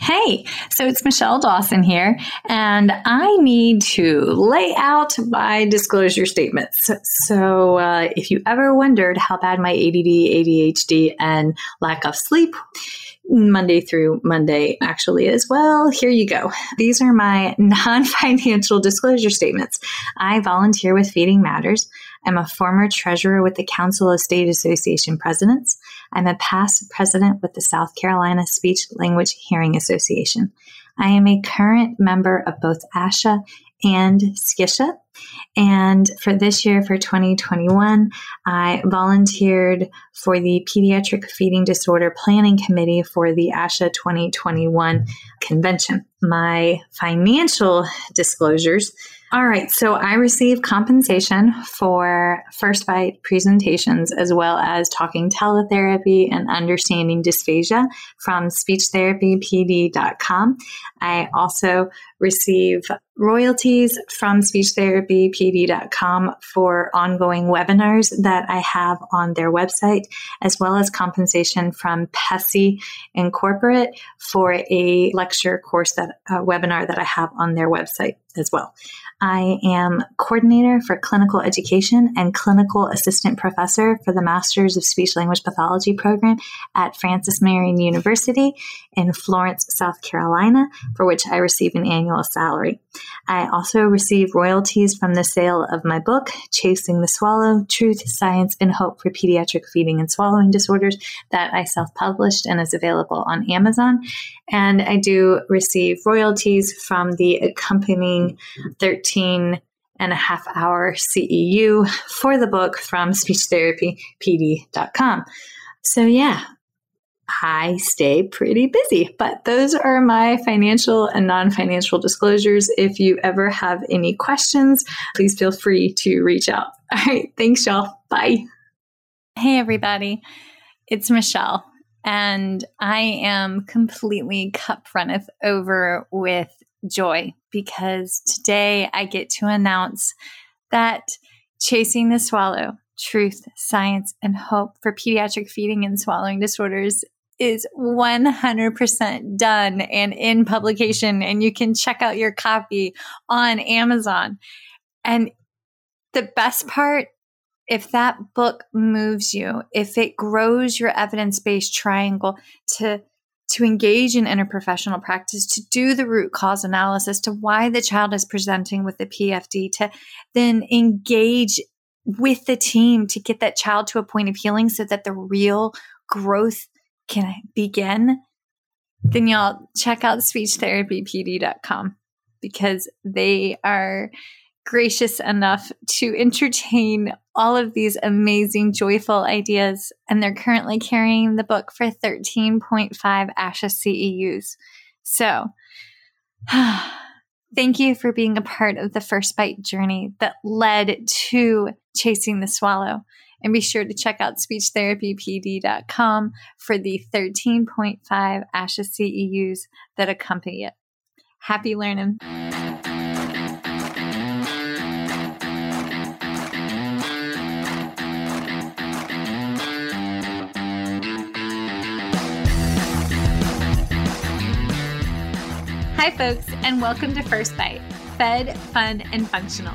Hey, so it's Michelle Dawson here, and I need to lay out my disclosure statements. So, uh, if you ever wondered how bad my ADD, ADHD, and lack of sleep Monday through Monday actually is, well, here you go. These are my non financial disclosure statements. I volunteer with Feeding Matters. I'm a former treasurer with the Council of State Association Presidents. I'm a past president with the South Carolina Speech Language Hearing Association. I am a current member of both ASHA and SCISHA. And for this year, for 2021, I volunteered for the Pediatric Feeding Disorder Planning Committee for the ASHA 2021 convention. My financial disclosures all right. So I receive compensation for First Bite presentations as well as talking teletherapy and understanding dysphagia from speechtherapypd.com. I also receive royalties from speechtherapypd.com for ongoing webinars that I have on their website, as well as compensation from PESI Incorporate for a lecture course that a webinar that I have on their website as well. I am coordinator for clinical education and clinical assistant professor for the Masters of Speech Language Pathology program at Francis Marion University in Florence, South Carolina, for which I receive an annual salary. I also receive royalties from the sale of my book, Chasing the Swallow Truth, Science, and Hope for Pediatric Feeding and Swallowing Disorders, that I self published and is available on Amazon. And I do receive royalties from the accompanying 13 and a half hour CEU for the book from speechtherapypd.com. So, yeah, I stay pretty busy. But those are my financial and non financial disclosures. If you ever have any questions, please feel free to reach out. All right. Thanks, y'all. Bye. Hey, everybody. It's Michelle, and I am completely cup runneth over with joy because today I get to announce that Chasing the Swallow Truth, Science, and Hope for Pediatric Feeding and Swallowing Disorders is 100% done and in publication, and you can check out your copy on Amazon. And the best part, if that book moves you, if it grows your evidence based triangle to to engage in interprofessional practice, to do the root cause analysis to why the child is presenting with the PFD, to then engage with the team to get that child to a point of healing so that the real growth can I begin, then y'all check out speechtherapypd.com because they are gracious enough to entertain all of these amazing, joyful ideas. And they're currently carrying the book for 13.5 ASHA CEUs. So, thank you for being a part of the first bite journey that led to chasing the swallow. And be sure to check out speechtherapypd.com for the 13.5 ASHA CEUs that accompany it. Happy learning. Hi, folks, and welcome to First Bite Fed, Fun, and Functional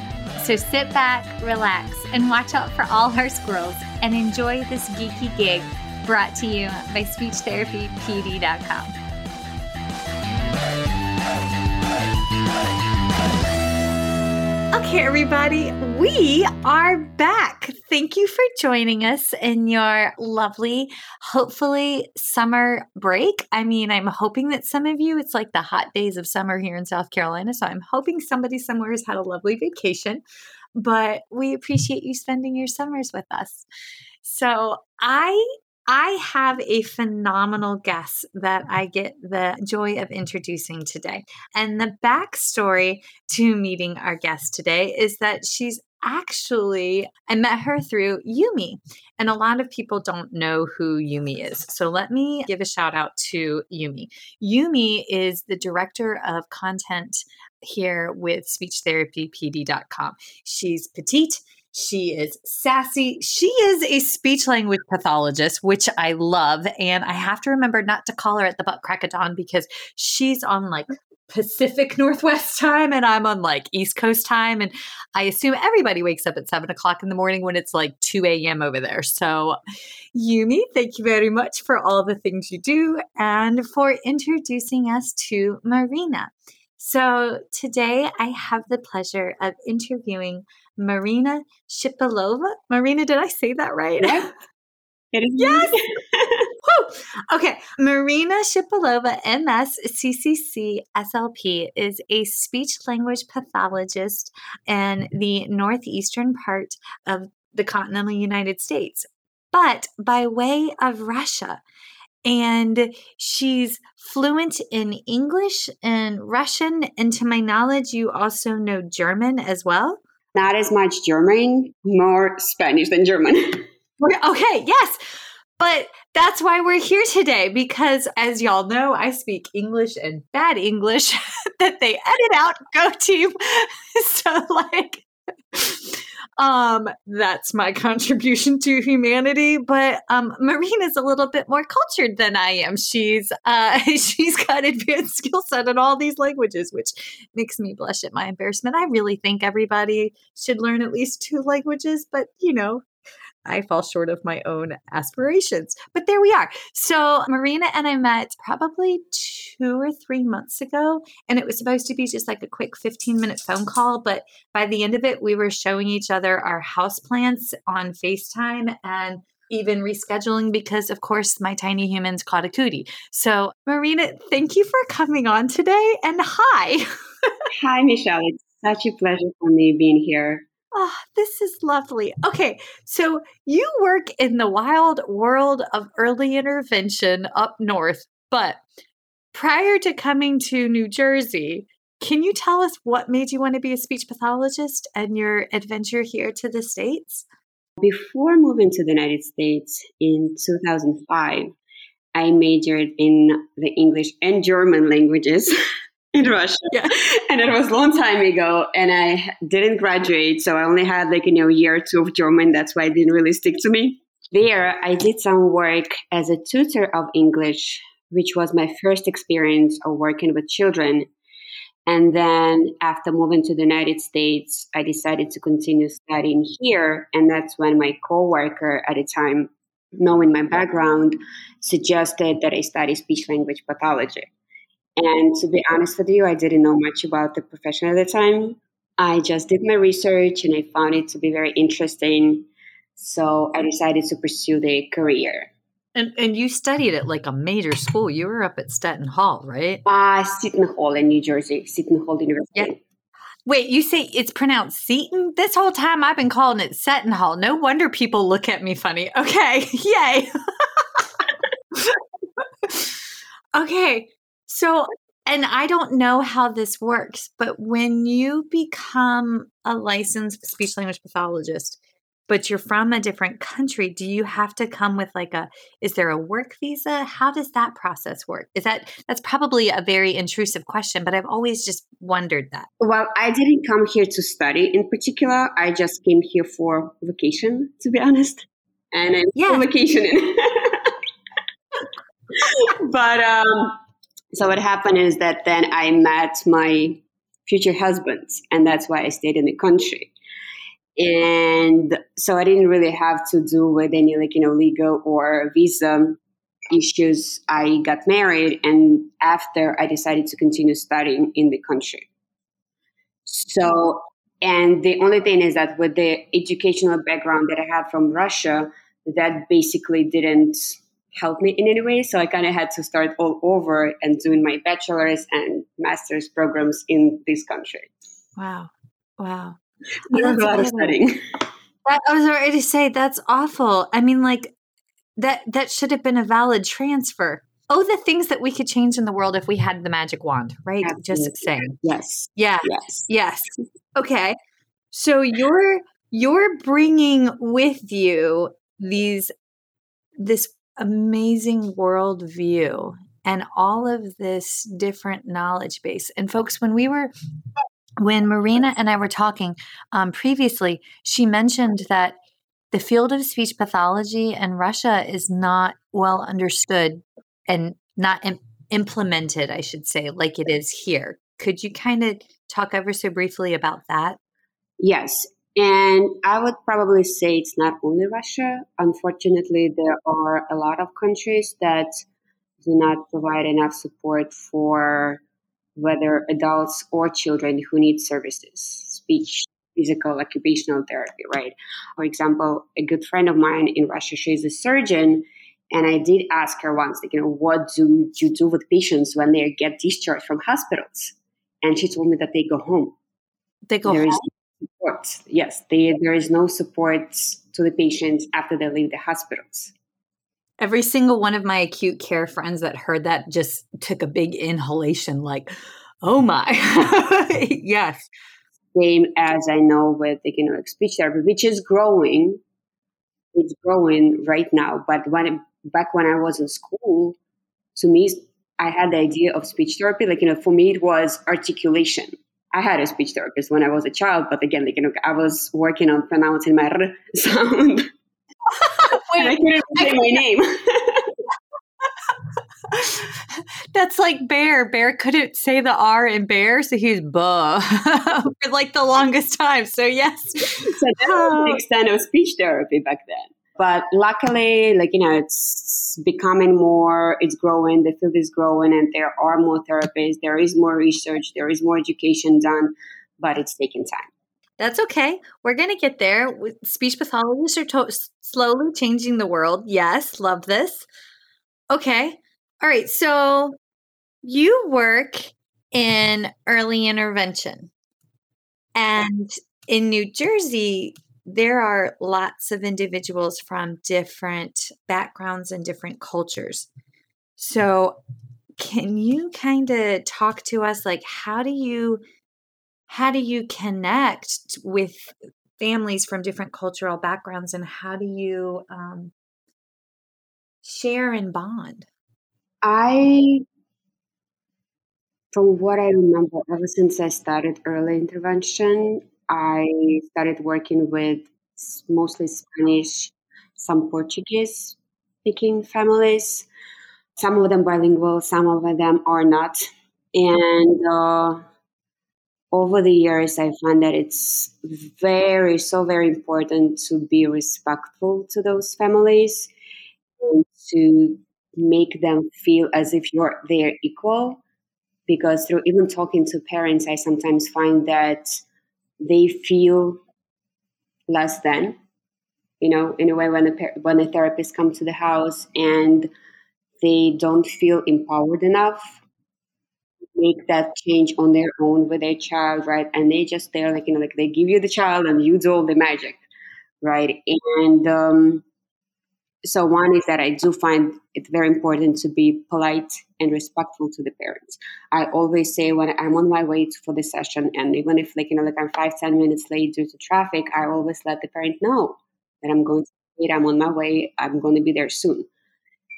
So sit back, relax, and watch out for all our squirrels and enjoy this geeky gig brought to you by SpeechTherapyPD.com. Okay, everybody, we are back. Thank you for joining us in your lovely, hopefully, summer break. I mean, I'm hoping that some of you, it's like the hot days of summer here in South Carolina. So I'm hoping somebody somewhere has had a lovely vacation, but we appreciate you spending your summers with us. So I I have a phenomenal guest that I get the joy of introducing today. And the backstory to meeting our guest today is that she's actually, I met her through Yumi. And a lot of people don't know who Yumi is. So let me give a shout out to Yumi. Yumi is the director of content here with speechtherapypd.com. She's petite she is sassy. She is a speech language pathologist, which I love. And I have to remember not to call her at the butt crack of dawn because she's on like Pacific Northwest time and I'm on like East Coast time. And I assume everybody wakes up at seven o'clock in the morning when it's like 2 a.m. over there. So, Yumi, thank you very much for all the things you do and for introducing us to Marina. So, today I have the pleasure of interviewing Marina Shipilova. Marina, did I say that right? Yes. yes. okay. Marina Shipilova, MS CCC SLP, is a speech language pathologist in the northeastern part of the continental United States, but by way of Russia. And she's fluent in English and Russian. And to my knowledge, you also know German as well. Not as much German, more Spanish than German. okay, yes. But that's why we're here today because, as y'all know, I speak English and bad English that they edit out. Go team! so, like, um, that's my contribution to humanity. But um, Marina's a little bit more cultured than I am. She's uh, she's got advanced skill set in all these languages, which makes me blush at my embarrassment. I really think everybody should learn at least two languages, but you know, I fall short of my own aspirations. But there we are. So Marina and I met probably two or three months ago, and it was supposed to be just like a quick 15 minute phone call. But by the end of it, we were showing each other our house plants on FaceTime and even rescheduling because, of course, my tiny humans caught a cootie. So, Marina, thank you for coming on today. And hi. hi, Michelle. It's such a pleasure for me being here. Oh, this is lovely. Okay, so you work in the wild world of early intervention up north, but prior to coming to New Jersey, can you tell us what made you want to be a speech pathologist and your adventure here to the States? Before moving to the United States in 2005, I majored in the English and German languages. in Russia. Yeah. And it was a long time ago and I didn't graduate. So I only had like, you know, a year or two of German. That's why it didn't really stick to me. There, I did some work as a tutor of English, which was my first experience of working with children. And then after moving to the United States, I decided to continue studying here. And that's when my coworker at the time, knowing my background, suggested that I study speech language pathology. And to be honest with you, I didn't know much about the profession at the time. I just did my research and I found it to be very interesting. So I decided to pursue the career. And and you studied at like a major school. You were up at Seton Hall, right? Uh Seton Hall in New Jersey, Seton Hall University. Yeah. Wait, you say it's pronounced Seton? This whole time I've been calling it Seton Hall. No wonder people look at me funny. Okay, yay. okay, so, and I don't know how this works, but when you become a licensed speech language pathologist, but you're from a different country, do you have to come with like a is there a work visa? How does that process work? Is that that's probably a very intrusive question, but I've always just wondered that. Well, I didn't come here to study in particular. I just came here for vacation, to be honest. And I'm yeah. vacationing. but um so what happened is that then I met my future husband, and that's why I stayed in the country and so I didn't really have to do with any like you know legal or visa issues. I got married, and after I decided to continue studying in the country. So, and the only thing is that with the educational background that I had from Russia, that basically didn't help me in any way. So I kind of had to start all over and doing my bachelor's and master's programs in this country. Wow. Wow. There's a lot of studying. That, I was ready to say that's awful. I mean, like that that should have been a valid transfer. Oh, the things that we could change in the world if we had the magic wand, right? Absolutely. Just saying. Yes. Yeah. Yes. Yes. Okay. So you're you're bringing with you these this amazing worldview and all of this different knowledge base. And folks, when we were when Marina and I were talking um, previously, she mentioned that the field of speech pathology in Russia is not well understood and not Im- implemented, I should say, like it is here. Could you kind of talk ever so briefly about that? Yes. And I would probably say it's not only Russia. Unfortunately, there are a lot of countries that do not provide enough support for whether adults or children who need services, speech, physical, occupational therapy, right? For example, a good friend of mine in Russia, she's a surgeon. And I did ask her once, like, you know, what do you do with patients when they get discharged from hospitals? And she told me that they go home. They go there home? Support. Yes, they, there is no support to the patients after they leave the hospitals. Every single one of my acute care friends that heard that just took a big inhalation, like, oh my. yes. Same as I know with the, you know, speech therapy, which is growing. It's growing right now. But when back when I was in school, to me, I had the idea of speech therapy. Like, you know, for me, it was articulation. I had a speech therapist when I was a child, but again, like, you know, I was working on pronouncing my r sound. Wait, I couldn't say my name. That's like Bear. Bear couldn't say the R in Bear, so he's buh for like the longest time. So yes, so that was the extent of speech therapy back then. But luckily, like you know, it's becoming more. It's growing. The field is growing, and there are more therapists. There is more research. There is more education done, but it's taking time. That's okay. We're going to get there. Speech pathologists are to- slowly changing the world. Yes, love this. Okay. All right. So you work in early intervention. And in New Jersey, there are lots of individuals from different backgrounds and different cultures. So, can you kind of talk to us like how do you how do you connect with families from different cultural backgrounds and how do you um, share and bond? I, from what I remember, ever since I started early intervention, I started working with mostly Spanish, some Portuguese speaking families. Some of them bilingual, some of them are not. And uh, over the years, I find that it's very, so very important to be respectful to those families and to make them feel as if you're their equal. Because through even talking to parents, I sometimes find that they feel less than, you know, in a way when the when the therapist comes to the house and they don't feel empowered enough to make that change on their own with their child, right? And they just they're like you know like they give you the child and you do all the magic, right? And um, so one is that I do find it very important to be polite and respectful to the parents. I always say when I'm on my way for the session, and even if like you know like I'm five ten minutes late due to traffic, I always let the parent know that I'm going to wait. I'm on my way. I'm going to be there soon.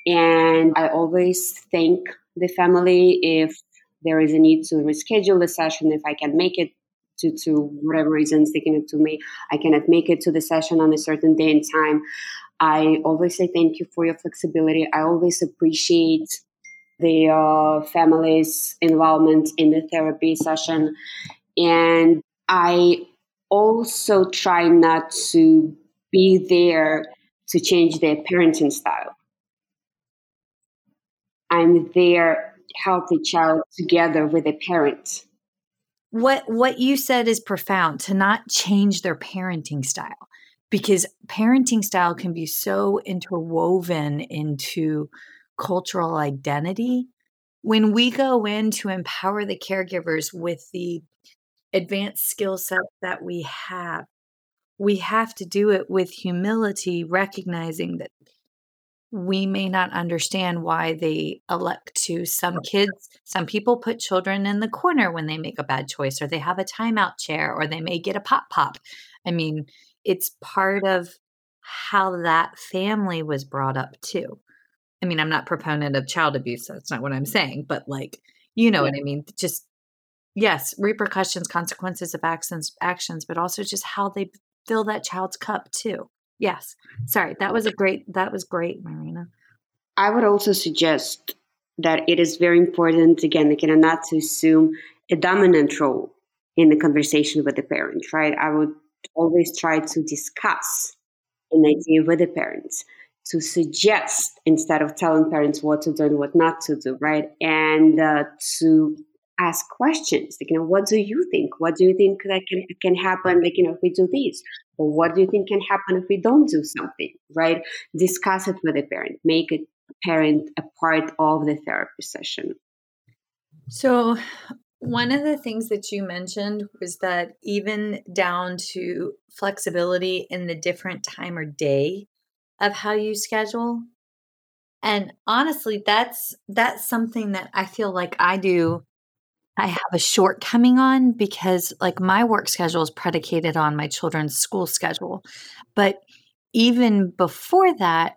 And I always thank the family if there is a need to reschedule the session, if I can make it to, to whatever reasons they can to me, I cannot make it to the session on a certain day and time. I always say thank you for your flexibility. I always appreciate the uh, family's involvement in the therapy session. And I also try not to be there to change their parenting style. I'm there help the child together with a parent. What what you said is profound to not change their parenting style because parenting style can be so interwoven into cultural identity. When we go in to empower the caregivers with the advanced skill set that we have, we have to do it with humility, recognizing that we may not understand why they elect to. Some kids, some people put children in the corner when they make a bad choice, or they have a timeout chair, or they may get a pop pop. I mean, it's part of how that family was brought up too. I mean, I'm not proponent of child abuse. That's not what I'm saying, but like, you know yeah. what I mean? Just yes, repercussions, consequences of actions, actions, but also just how they fill that child's cup too. Yes. Mm-hmm. Sorry, that was a great that was great, Marina. I would also suggest that it is very important again, again, not to assume a dominant role in the conversation with the parent, right? I would always try to discuss an idea with the parents to suggest instead of telling parents what to do and what not to do right? And uh, to ask questions like you know what do you think? What do you think that can, can happen? Like you know if we do this or what do you think can happen if we don't do something right? Discuss it with a parent make a parent a part of the therapy session. So one of the things that you mentioned was that even down to flexibility in the different time or day of how you schedule. And honestly, that's that's something that I feel like I do I have a shortcoming on because like my work schedule is predicated on my children's school schedule. But even before that,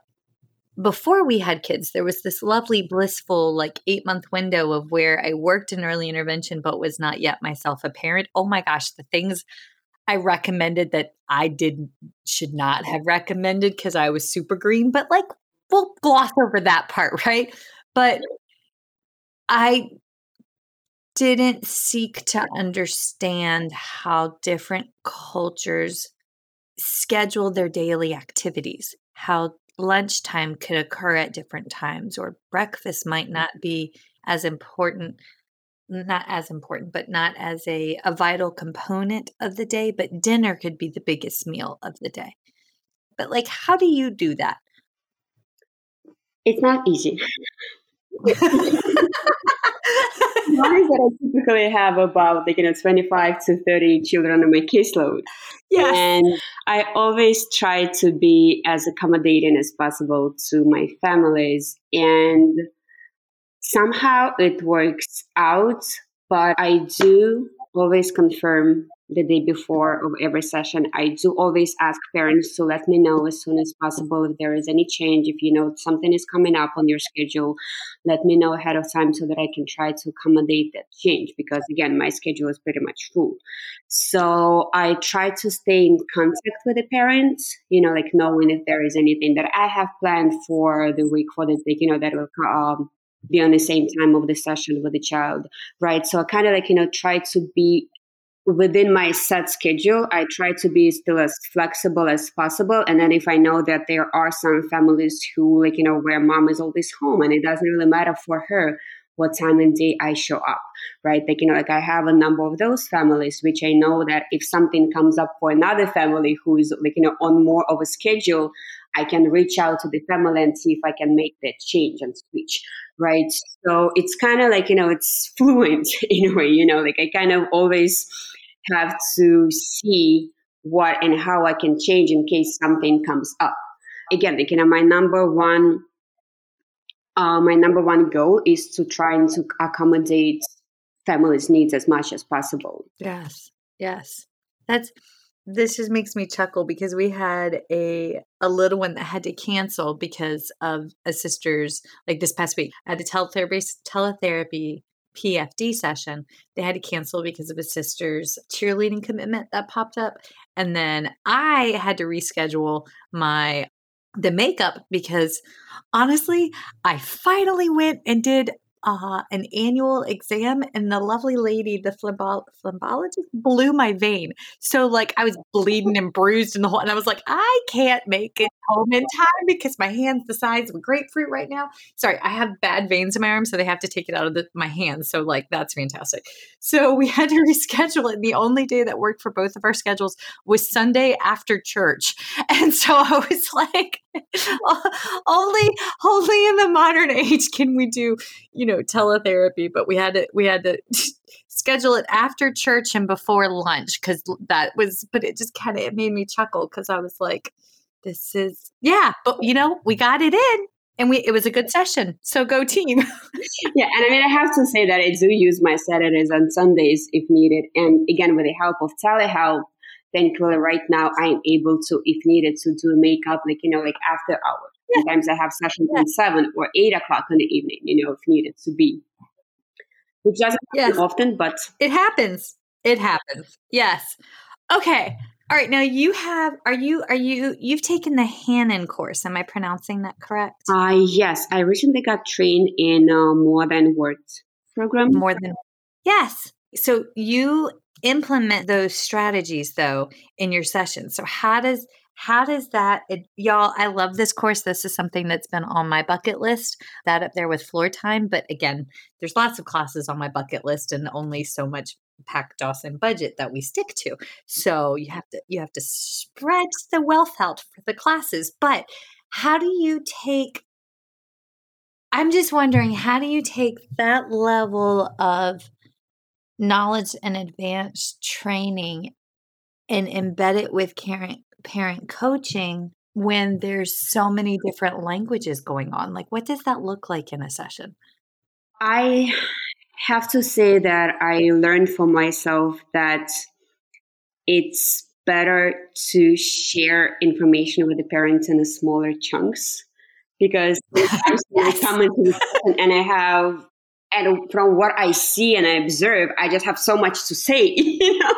before we had kids, there was this lovely, blissful, like eight month window of where I worked in early intervention, but was not yet myself a parent. Oh my gosh, the things I recommended that I did should not have recommended because I was super green, but like we'll gloss over that part, right? But I didn't seek to understand how different cultures schedule their daily activities, how lunchtime could occur at different times or breakfast might mm-hmm. not be as important not as important but not as a, a vital component of the day but dinner could be the biggest meal of the day. But like how do you do that? It's not easy Is that I typically have about like you know 25 to 30 children on my caseload. Yes. And I always try to be as accommodating as possible to my families. And somehow it works out, but I do always confirm the day before of every session. I do always ask parents to let me know as soon as possible if there is any change. If you know something is coming up on your schedule, let me know ahead of time so that I can try to accommodate that change because again, my schedule is pretty much full. So I try to stay in contact with the parents, you know, like knowing if there is anything that I have planned for the week for the you know, that will um, be on the same time of the session with the child, right? So I kind of like, you know, try to be within my set schedule, I try to be still as flexible as possible. And then if I know that there are some families who, like, you know, where mom is always home and it doesn't really matter for her what time and day I show up, right? Like, you know, like I have a number of those families, which I know that if something comes up for another family who is, like, you know, on more of a schedule, I can reach out to the family and see if I can make that change and switch, right? So it's kind of like, you know, it's fluent in a way, you know, like I kind of always have to see what and how I can change in case something comes up. Again, like, you know, my number one, uh, my number one goal is to try and to accommodate families' needs as much as possible. Yes, yes. That's this just makes me chuckle because we had a a little one that had to cancel because of a sister's like this past week at a teletherapy teletherapy PFD session. They had to cancel because of a sister's cheerleading commitment that popped up. And then I had to reschedule my the makeup because honestly, I finally went and did uh, an annual exam, and the lovely lady, the phlebologist, blew my vein. So, like, I was bleeding and bruised and the whole, and I was like, I can't make it home in time because my hand's the size of a grapefruit right now. Sorry, I have bad veins in my arm, so they have to take it out of the, my hands. So, like, that's fantastic. So, we had to reschedule it. And the only day that worked for both of our schedules was Sunday after church. And so I was like, only, only in the modern age can we do, you know, teletherapy. But we had to, we had to schedule it after church and before lunch because that was, but it just kind of, it made me chuckle because I was like, this is yeah but you know we got it in and we it was a good session so go team yeah and i mean i have to say that i do use my saturdays and sundays if needed and again with the help of telehealth thankfully right now i'm able to if needed to do makeup like you know like after hours yeah. sometimes i have sessions yeah. at seven or eight o'clock in the evening you know if needed to be which doesn't yes. often but it happens it happens yes okay all right, now you have are you are you you've taken the Hanen course? Am I pronouncing that correct? Uh yes, I recently got trained in uh, more than words program. More than Yes. So you implement those strategies though in your sessions. So how does how does that it, y'all i love this course this is something that's been on my bucket list that up there with floor time but again there's lots of classes on my bucket list and only so much pack Dawson budget that we stick to. So you have to you have to spread the wealth out for the classes. But how do you take I'm just wondering how do you take that level of knowledge and advanced training and embed it with parent parent coaching when there's so many different languages going on? Like what does that look like in a session? I have to say that I learned for myself that it's better to share information with the parents in the smaller chunks because. I come into the and I have and from what I see and I observe, I just have so much to say, you know.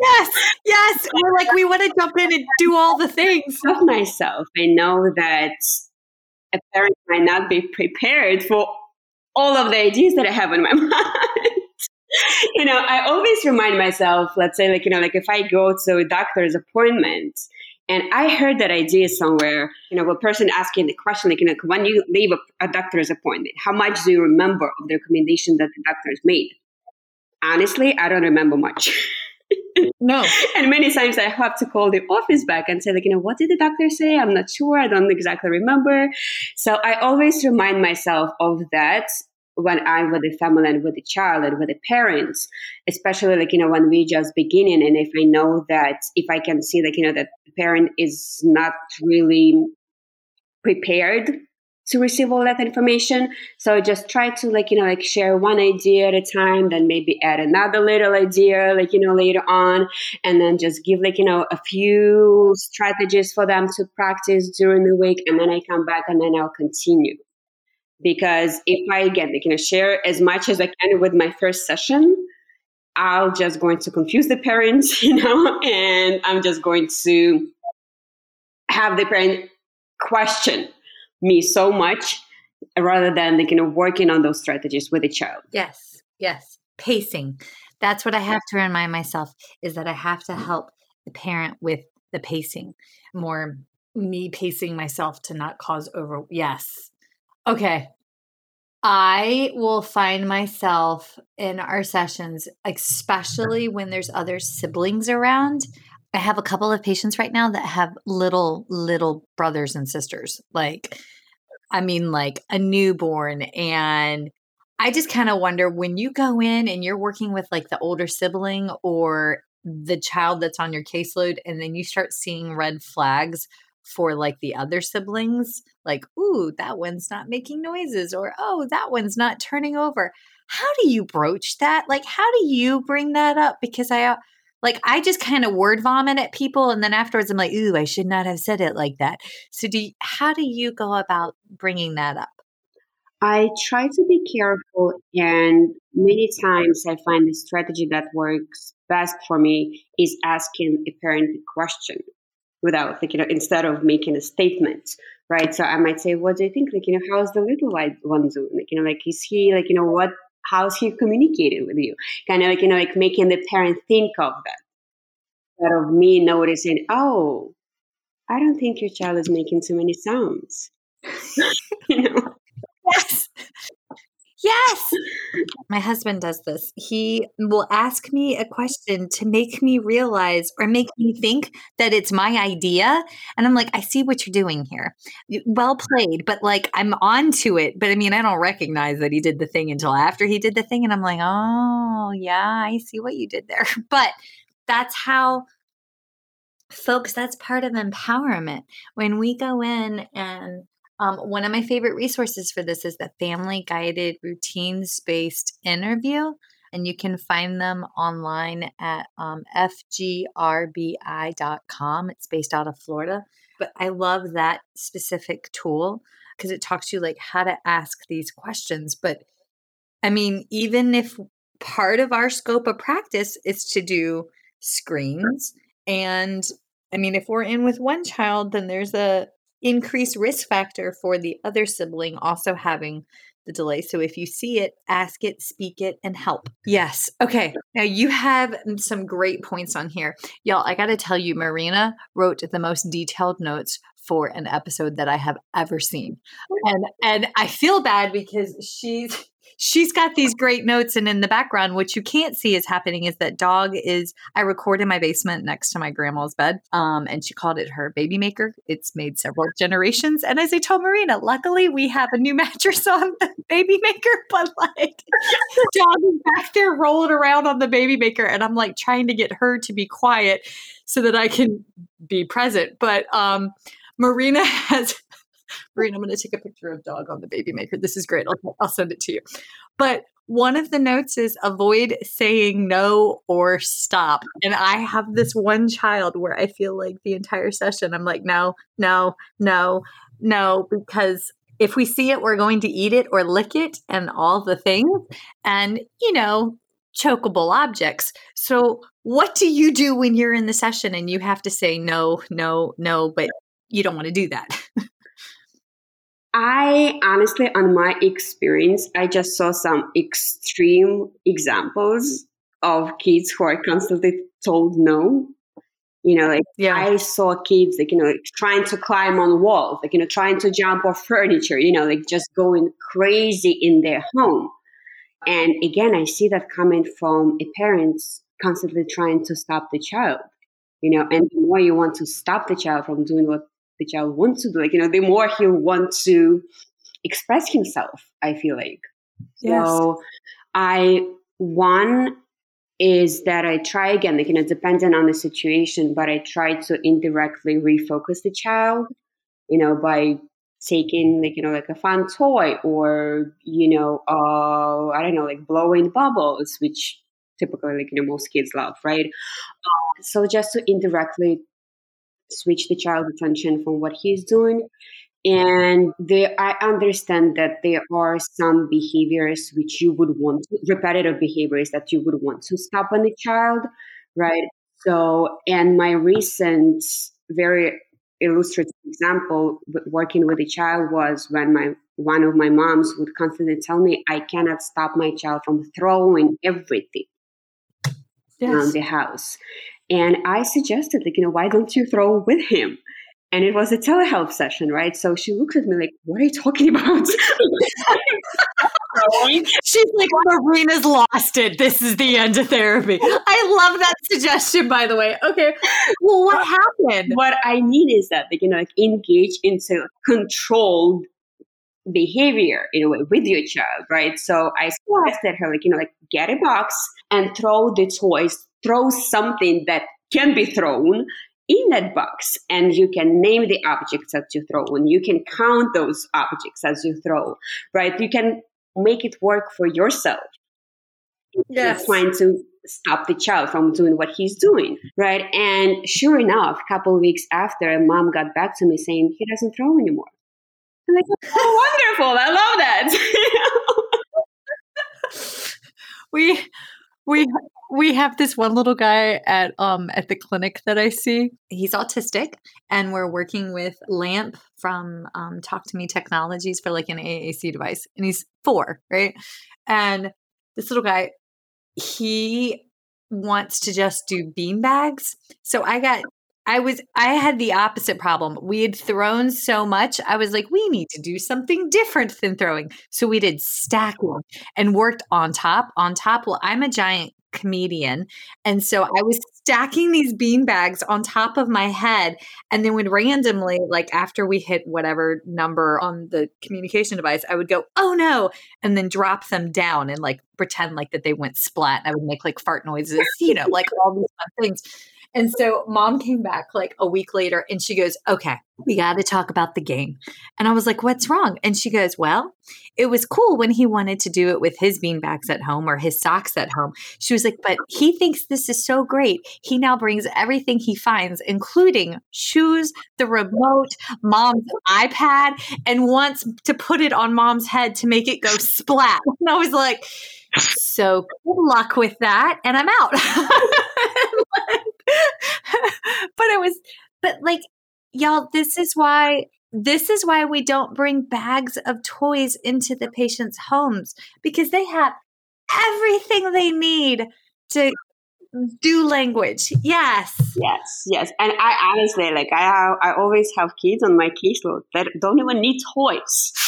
Yes, yes. We're like we want to jump in and do all the things. Of myself, I know that a parent might not be prepared for all of the ideas that I have in my mind. you know, I always remind myself, let's say, like, you know, like if I go to a doctor's appointment and I heard that idea somewhere, you know, a person asking the question, like, you know, when you leave a, a doctor's appointment, how much do you remember of the recommendation that the doctors made? Honestly, I don't remember much. no. And many times I have to call the office back and say, like, you know, what did the doctor say? I'm not sure. I don't exactly remember. So I always remind myself of that when I'm with the family and with the child and with the parents, especially like, you know, when we just beginning and if I know that if I can see like, you know, that the parent is not really prepared to receive all that information. So just try to like, you know, like share one idea at a time, then maybe add another little idea, like, you know, later on, and then just give like, you know, a few strategies for them to practice during the week. And then I come back and then I'll continue because if I again, you know, share as much as I can with my first session, I'll just going to confuse the parents, you know, and I'm just going to have the parent question me so much rather than like, you know, working on those strategies with the child. Yes, yes. Pacing. That's what I have to remind myself is that I have to help the parent with the pacing more me pacing myself to not cause over yes Okay. I will find myself in our sessions, especially when there's other siblings around. I have a couple of patients right now that have little, little brothers and sisters. Like, I mean, like a newborn. And I just kind of wonder when you go in and you're working with like the older sibling or the child that's on your caseload, and then you start seeing red flags for like the other siblings, like, ooh, that one's not making noises, or oh, that one's not turning over. How do you broach that? Like, how do you bring that up? Because I, uh, like I just kind of word vomit at people and then afterwards I'm like, "Ooh, I should not have said it like that." So do you, how do you go about bringing that up? I try to be careful and many times I find the strategy that works best for me is asking a parent a question without like you know instead of making a statement right so i might say what do you think like you know how's the little white one doing like you know like is he like you know what how's he communicating with you? Kind of like, you know, like making the parent think of that. Instead of me noticing, oh, I don't think your child is making too many sounds. you know? Yes. Yes. My husband does this. He will ask me a question to make me realize or make me think that it's my idea. And I'm like, I see what you're doing here. Well played, but like I'm on to it. But I mean, I don't recognize that he did the thing until after he did the thing. And I'm like, oh, yeah, I see what you did there. But that's how folks that's part of empowerment when we go in and um, one of my favorite resources for this is the Family Guided Routines Based Interview. And you can find them online at um, fgrbi.com. It's based out of Florida. But I love that specific tool because it talks to you like how to ask these questions. But I mean, even if part of our scope of practice is to do screens, and I mean, if we're in with one child, then there's a increased risk factor for the other sibling also having the delay. So if you see it, ask it, speak it, and help. Yes. Okay. Now you have mm, some great points on here. Y'all, I got to tell you, Marina wrote the most detailed notes for an episode that I have ever seen. And and I feel bad because she's she's got these great notes and in the background what you can't see is happening is that dog is i record in my basement next to my grandma's bed um, and she called it her baby maker it's made several generations and as i told marina luckily we have a new mattress on the baby maker but like dog is back there rolling around on the baby maker and i'm like trying to get her to be quiet so that i can be present but um marina has Marina, I'm going to take a picture of dog on the baby maker. This is great. I'll, I'll send it to you. But one of the notes is avoid saying no or stop. And I have this one child where I feel like the entire session, I'm like, no, no, no, no, because if we see it, we're going to eat it or lick it and all the things. And, you know, chokeable objects. So, what do you do when you're in the session and you have to say no, no, no, but you don't want to do that? I honestly, on my experience, I just saw some extreme examples of kids who are constantly told no. You know, like yeah. I saw kids like, you know, like trying to climb on walls, like, you know, trying to jump off furniture, you know, like just going crazy in their home. And again, I see that coming from a parent constantly trying to stop the child, you know, and the more you want to stop the child from doing what the child wants to do. Like, you know, the more he'll want to express himself, I feel like. Yes. So I, one is that I try again, like, you know, depending on the situation, but I try to indirectly refocus the child, you know, by taking like, you know, like a fun toy or, you know, uh, I don't know, like blowing bubbles, which typically like, you know, most kids love, right? Uh, so just to indirectly switch the child's attention from what he's doing. And they, I understand that there are some behaviors which you would want, to, repetitive behaviors that you would want to stop on the child, right? So, and my recent very illustrative example working with a child was when my one of my moms would constantly tell me I cannot stop my child from throwing everything yes. around the house. And I suggested, like, you know, why don't you throw with him? And it was a telehealth session, right? So she looked at me like, what are you talking about? throwing. She's like, Marina's lost it. This is the end of therapy. I love that suggestion, by the way. Okay. Well, what happened? What I mean is that they can like engage into controlled behavior in a way with your child, right? So I suggested her like, you know, like get a box and throw the toys, throw something that can be thrown in that box and you can name the objects that you throw and you can count those objects as you throw right you can make it work for yourself. Yes. trying to stop the child from doing what he's doing right? And sure enough a couple weeks after a mom got back to me saying he doesn't throw anymore. I'm like oh wonderful. I love that. We we we have this one little guy at um at the clinic that I see. He's autistic, and we're working with Lamp from um, Talk to Me Technologies for like an AAC device, and he's four, right? And this little guy, he wants to just do bean bags. So I got I was I had the opposite problem. We had thrown so much. I was like, we need to do something different than throwing. So we did stacking and worked on top. On top, well, I'm a giant comedian. And so I was stacking these bean bags on top of my head. And then would randomly, like after we hit whatever number on the communication device, I would go, oh no, and then drop them down and like pretend like that they went splat. And I would make like fart noises, you know, like all these fun things. And so mom came back like a week later and she goes, Okay, we got to talk about the game. And I was like, What's wrong? And she goes, Well, it was cool when he wanted to do it with his beanbags at home or his socks at home. She was like, But he thinks this is so great. He now brings everything he finds, including shoes, the remote, mom's iPad, and wants to put it on mom's head to make it go splat. And I was like, so good luck with that. And I'm out. but it was, but like, y'all, this is why. This is why we don't bring bags of toys into the patient's homes because they have everything they need to do language. Yes. Yes, yes. And I honestly, like, I have, I always have kids on my caseload that don't even need toys.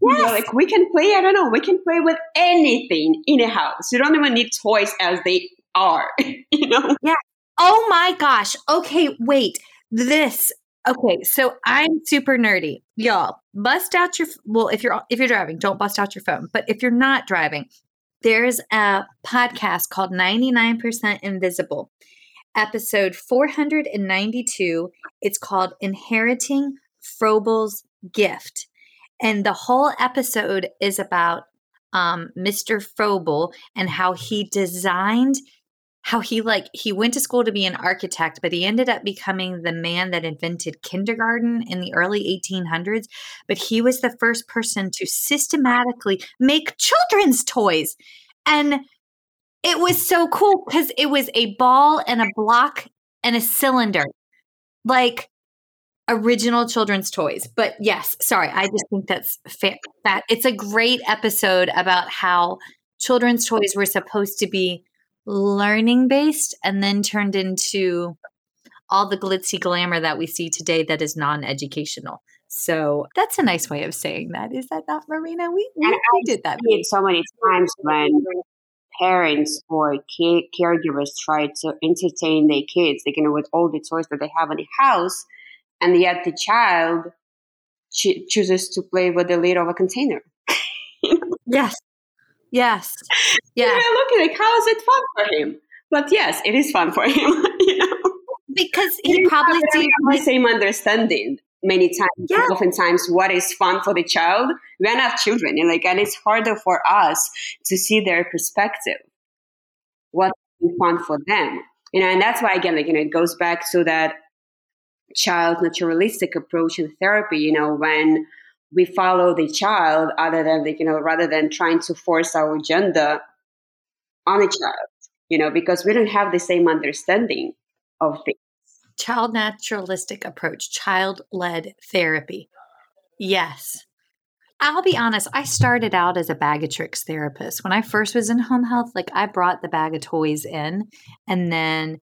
Yes. You know, like we can play, I don't know, we can play with anything in a house. You don't even need toys as they are, you know? Yeah. Oh my gosh. Okay, wait. This Okay, so I'm super nerdy. Y'all, bust out your well, if you're if you're driving, don't bust out your phone. But if you're not driving, there's a podcast called 99% Invisible. Episode 492. It's called Inheriting Froebel's Gift. And the whole episode is about um, Mr. Froebel and how he designed how he like he went to school to be an architect but he ended up becoming the man that invented kindergarten in the early 1800s but he was the first person to systematically make children's toys and it was so cool because it was a ball and a block and a cylinder like original children's toys. But yes, sorry, I just think that's fair. That it's a great episode about how children's toys were supposed to be learning based and then turned into all the glitzy glamour that we see today that is non-educational. So that's a nice way of saying that. Is that not, Marina? We, we, we did that. so many times when parents or caregivers try to entertain their kids, they can with all the toys that they have in the house, and yet the child cho- chooses to play with the lid of a container. yes, yes, yeah. Looking like, how is it fun for him? But yes, it is fun for him. you know, because he probably sees the same understanding many times. Yeah. Oftentimes, what is fun for the child? We are not children, and like, and it's harder for us to see their perspective. What's fun for them, you know, and that's why again, like, you know, it goes back to that child naturalistic approach in therapy, you know, when we follow the child other than the, you know, rather than trying to force our agenda on a child, you know, because we don't have the same understanding of things. Child naturalistic approach, child led therapy. Yes. I'll be honest, I started out as a bag of tricks therapist. When I first was in home health, like I brought the bag of toys in and then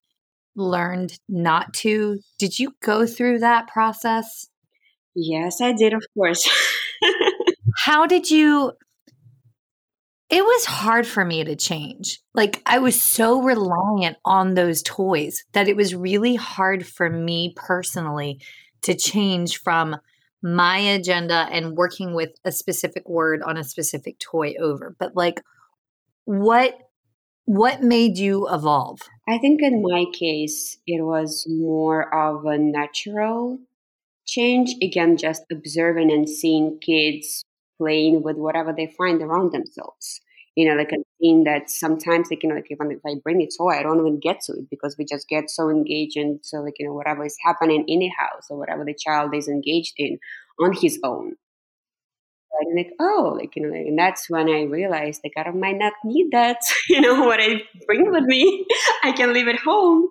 learned not to. Did you go through that process? Yes, I did, of course. How did you it was hard for me to change. Like I was so reliant on those toys that it was really hard for me personally to change from my agenda and working with a specific word on a specific toy over. But like what what made you evolve? I think in my case it was more of a natural change again just observing and seeing kids playing with whatever they find around themselves. You know, like a thing that sometimes like you know, like even if I bring a toy, I don't even get to it because we just get so engaged and so like you know whatever is happening in the house or whatever the child is engaged in on his own. Like, oh, like you know, like, and that's when I realized like I might not need that. you know, what I bring with me, I can leave at home.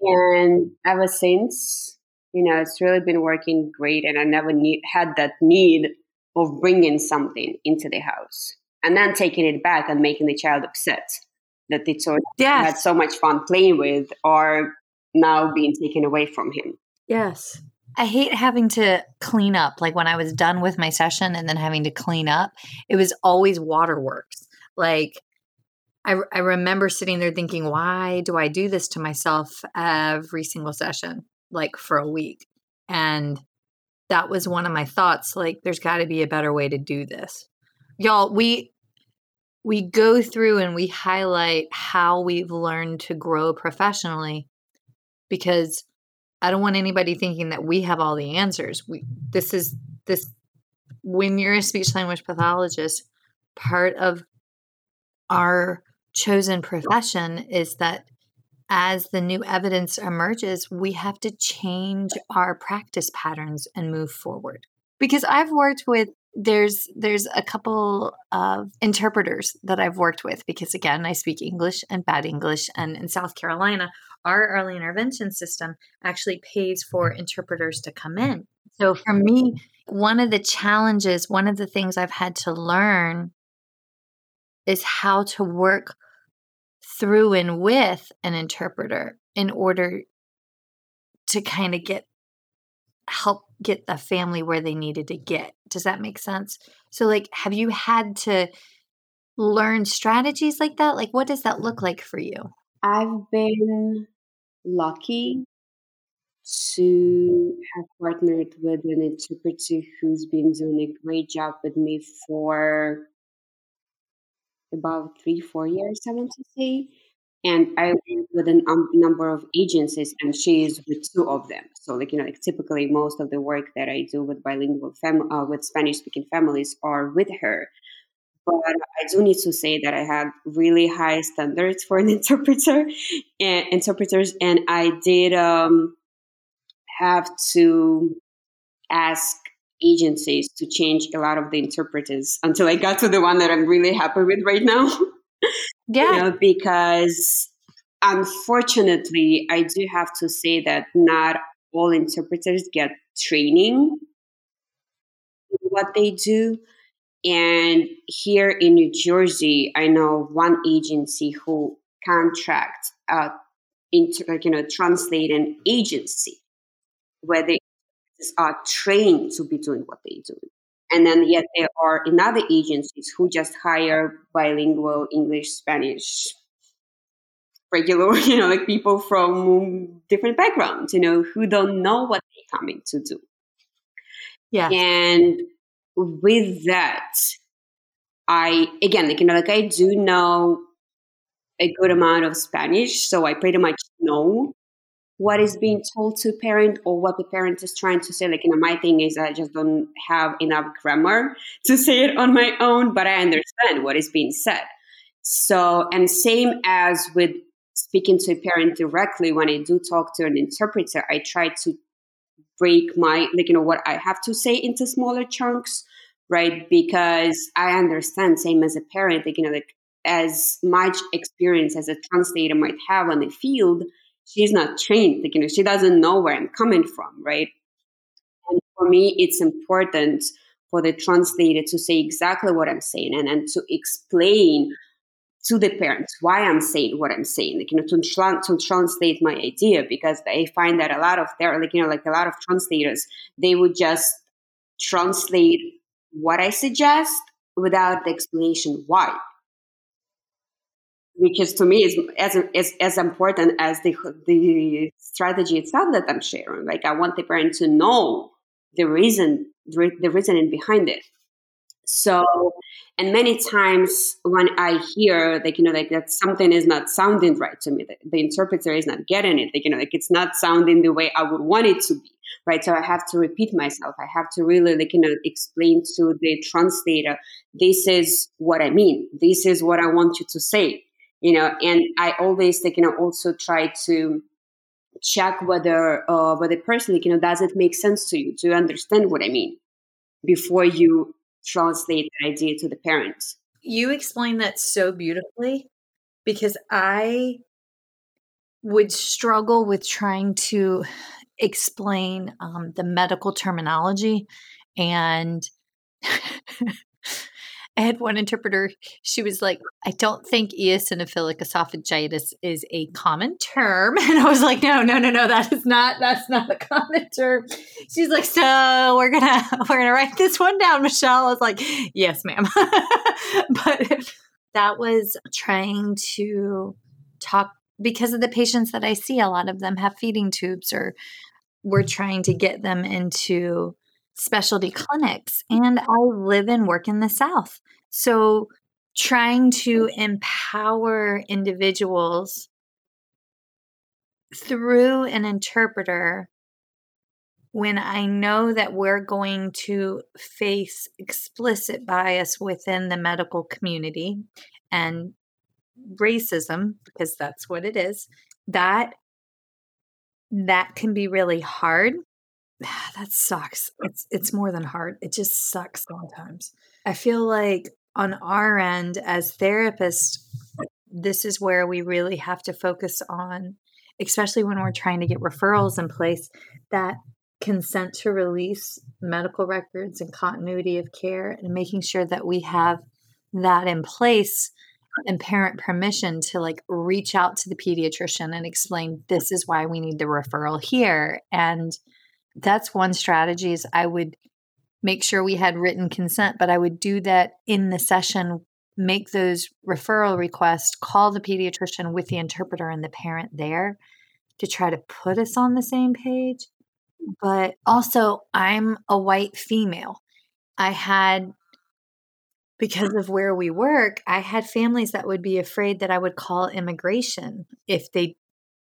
And ever since, you know, it's really been working great, and I never need, had that need of bringing something into the house and then taking it back and making the child upset that the toy yes. had so much fun playing with are now being taken away from him. Yes. I hate having to clean up. Like when I was done with my session and then having to clean up, it was always waterworks. Like I, I remember sitting there thinking, why do I do this to myself every single session, like for a week? And that was one of my thoughts like there's got to be a better way to do this y'all we we go through and we highlight how we've learned to grow professionally because i don't want anybody thinking that we have all the answers we this is this when you're a speech language pathologist part of our chosen profession is that as the new evidence emerges, we have to change our practice patterns and move forward. Because I've worked with there's there's a couple of interpreters that I've worked with because again I speak English and bad English and in South Carolina our early intervention system actually pays for interpreters to come in. So for me one of the challenges one of the things I've had to learn is how to work through and with an interpreter in order to kind of get help get the family where they needed to get. Does that make sense? So like have you had to learn strategies like that? Like what does that look like for you? I've been lucky to have partnered with an interpreter who's been doing a great job with me for about three, four years, I want to say. And I work with a um, number of agencies, and she is with two of them. So, like you know, like typically most of the work that I do with bilingual fam- uh, with Spanish speaking families are with her. But I do need to say that I have really high standards for an interpreter and interpreters, and I did um, have to ask agencies to change a lot of the interpreters until I got to the one that I'm really happy with right now. Yeah. you know, because unfortunately, I do have to say that not all interpreters get training what they do. And here in New Jersey, I know one agency who contracts uh, into, like, you know, translate an agency where they are trained to be doing what they do. And then yet there are in other agencies who just hire bilingual English, Spanish, regular, you know, like people from different backgrounds, you know, who don't know what they're coming to do. Yeah. And with that, I again, like you know, like I do know a good amount of Spanish, so I pretty much know what is being told to a parent or what the parent is trying to say. Like, you know, my thing is I just don't have enough grammar to say it on my own, but I understand what is being said. So, and same as with speaking to a parent directly, when I do talk to an interpreter, I try to break my, like, you know, what I have to say into smaller chunks, right? Because I understand, same as a parent, like, you know, like as much experience as a translator might have on the field, she's not trained like you know she doesn't know where i'm coming from right? And for me it's important for the translator to say exactly what i'm saying and, and to explain to the parents why i'm saying what i'm saying like you know to, tra- to translate my idea because i find that a lot of there like you know like a lot of translators they would just translate what i suggest without the explanation why which is to me is as, as, as important as the, the strategy itself that I'm sharing. Like I want the parent to know the reason, the reasoning behind it. So, and many times when I hear like, you know, like that something is not sounding right to me, the interpreter is not getting it, like, you know, like it's not sounding the way I would want it to be, right? So I have to repeat myself. I have to really like, you know, explain to the translator, this is what I mean. This is what I want you to say you know and i always like you know also try to check whether uh whether personally you know does it make sense to you to understand what i mean before you translate the idea to the parents? You explain that so beautifully because i would struggle with trying to explain um, the medical terminology and I had one interpreter, she was like, I don't think eosinophilic esophagitis is a common term. And I was like, no, no, no, no, that is not, that's not a common term. She's like, so we're gonna, we're gonna write this one down, Michelle. I was like, yes, ma'am. but that was trying to talk because of the patients that I see, a lot of them have feeding tubes or we're trying to get them into specialty clinics and I live and work in the South. So trying to empower individuals through an interpreter when I know that we're going to face explicit bias within the medical community and racism because that's what it is that that can be really hard Ah, that sucks. It's it's more than hard. It just sucks sometimes. I feel like on our end as therapists, this is where we really have to focus on, especially when we're trying to get referrals in place, that consent to release medical records and continuity of care and making sure that we have that in place and parent permission to like reach out to the pediatrician and explain this is why we need the referral here and that's one strategy is I would make sure we had written consent, but I would do that in the session, make those referral requests, call the pediatrician with the interpreter and the parent there to try to put us on the same page. But also, I'm a white female. I had, because of where we work, I had families that would be afraid that I would call immigration if they,